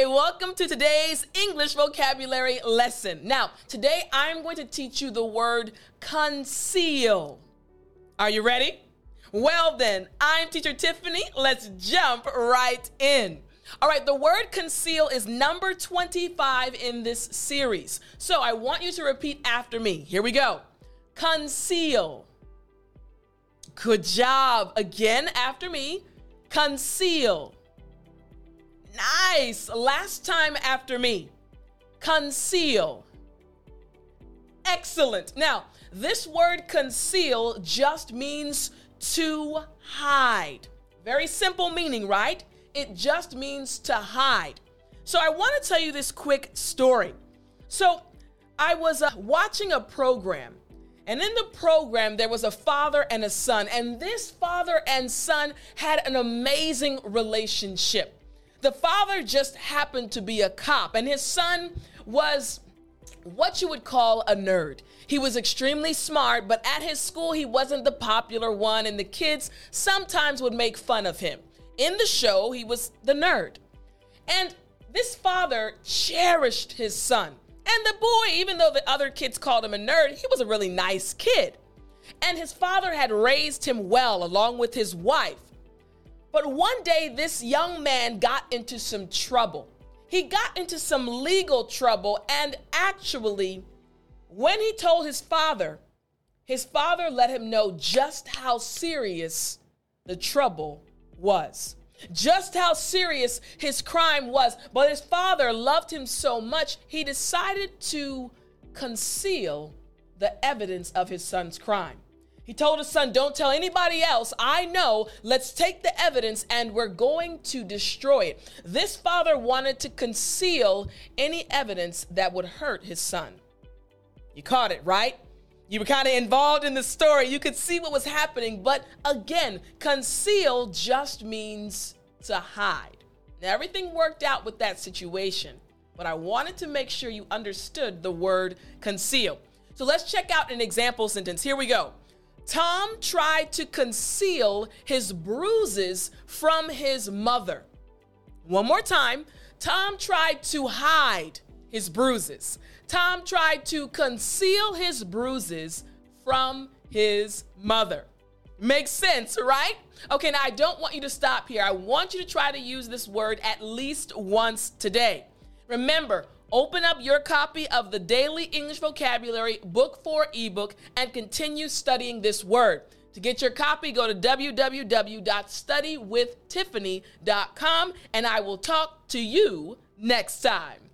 Hey, welcome to today's English vocabulary lesson. Now, today I'm going to teach you the word conceal. Are you ready? Well, then, I'm teacher Tiffany. Let's jump right in. All right, the word conceal is number 25 in this series. So I want you to repeat after me. Here we go. Conceal. Good job. Again, after me. Conceal. Nice. Last time after me. Conceal. Excellent. Now, this word conceal just means to hide. Very simple meaning, right? It just means to hide. So I want to tell you this quick story. So I was uh, watching a program, and in the program, there was a father and a son, and this father and son had an amazing relationship. The father just happened to be a cop, and his son was what you would call a nerd. He was extremely smart, but at his school, he wasn't the popular one, and the kids sometimes would make fun of him. In the show, he was the nerd. And this father cherished his son. And the boy, even though the other kids called him a nerd, he was a really nice kid. And his father had raised him well along with his wife. But one day, this young man got into some trouble. He got into some legal trouble, and actually, when he told his father, his father let him know just how serious the trouble was, just how serious his crime was. But his father loved him so much, he decided to conceal the evidence of his son's crime. He told his son, Don't tell anybody else. I know. Let's take the evidence and we're going to destroy it. This father wanted to conceal any evidence that would hurt his son. You caught it, right? You were kind of involved in the story. You could see what was happening. But again, conceal just means to hide. Now, everything worked out with that situation, but I wanted to make sure you understood the word conceal. So let's check out an example sentence. Here we go. Tom tried to conceal his bruises from his mother. One more time. Tom tried to hide his bruises. Tom tried to conceal his bruises from his mother. Makes sense, right? Okay, now I don't want you to stop here. I want you to try to use this word at least once today. Remember, open up your copy of the Daily English Vocabulary Book 4 ebook and continue studying this word. To get your copy, go to www.studywithtiffany.com and I will talk to you next time.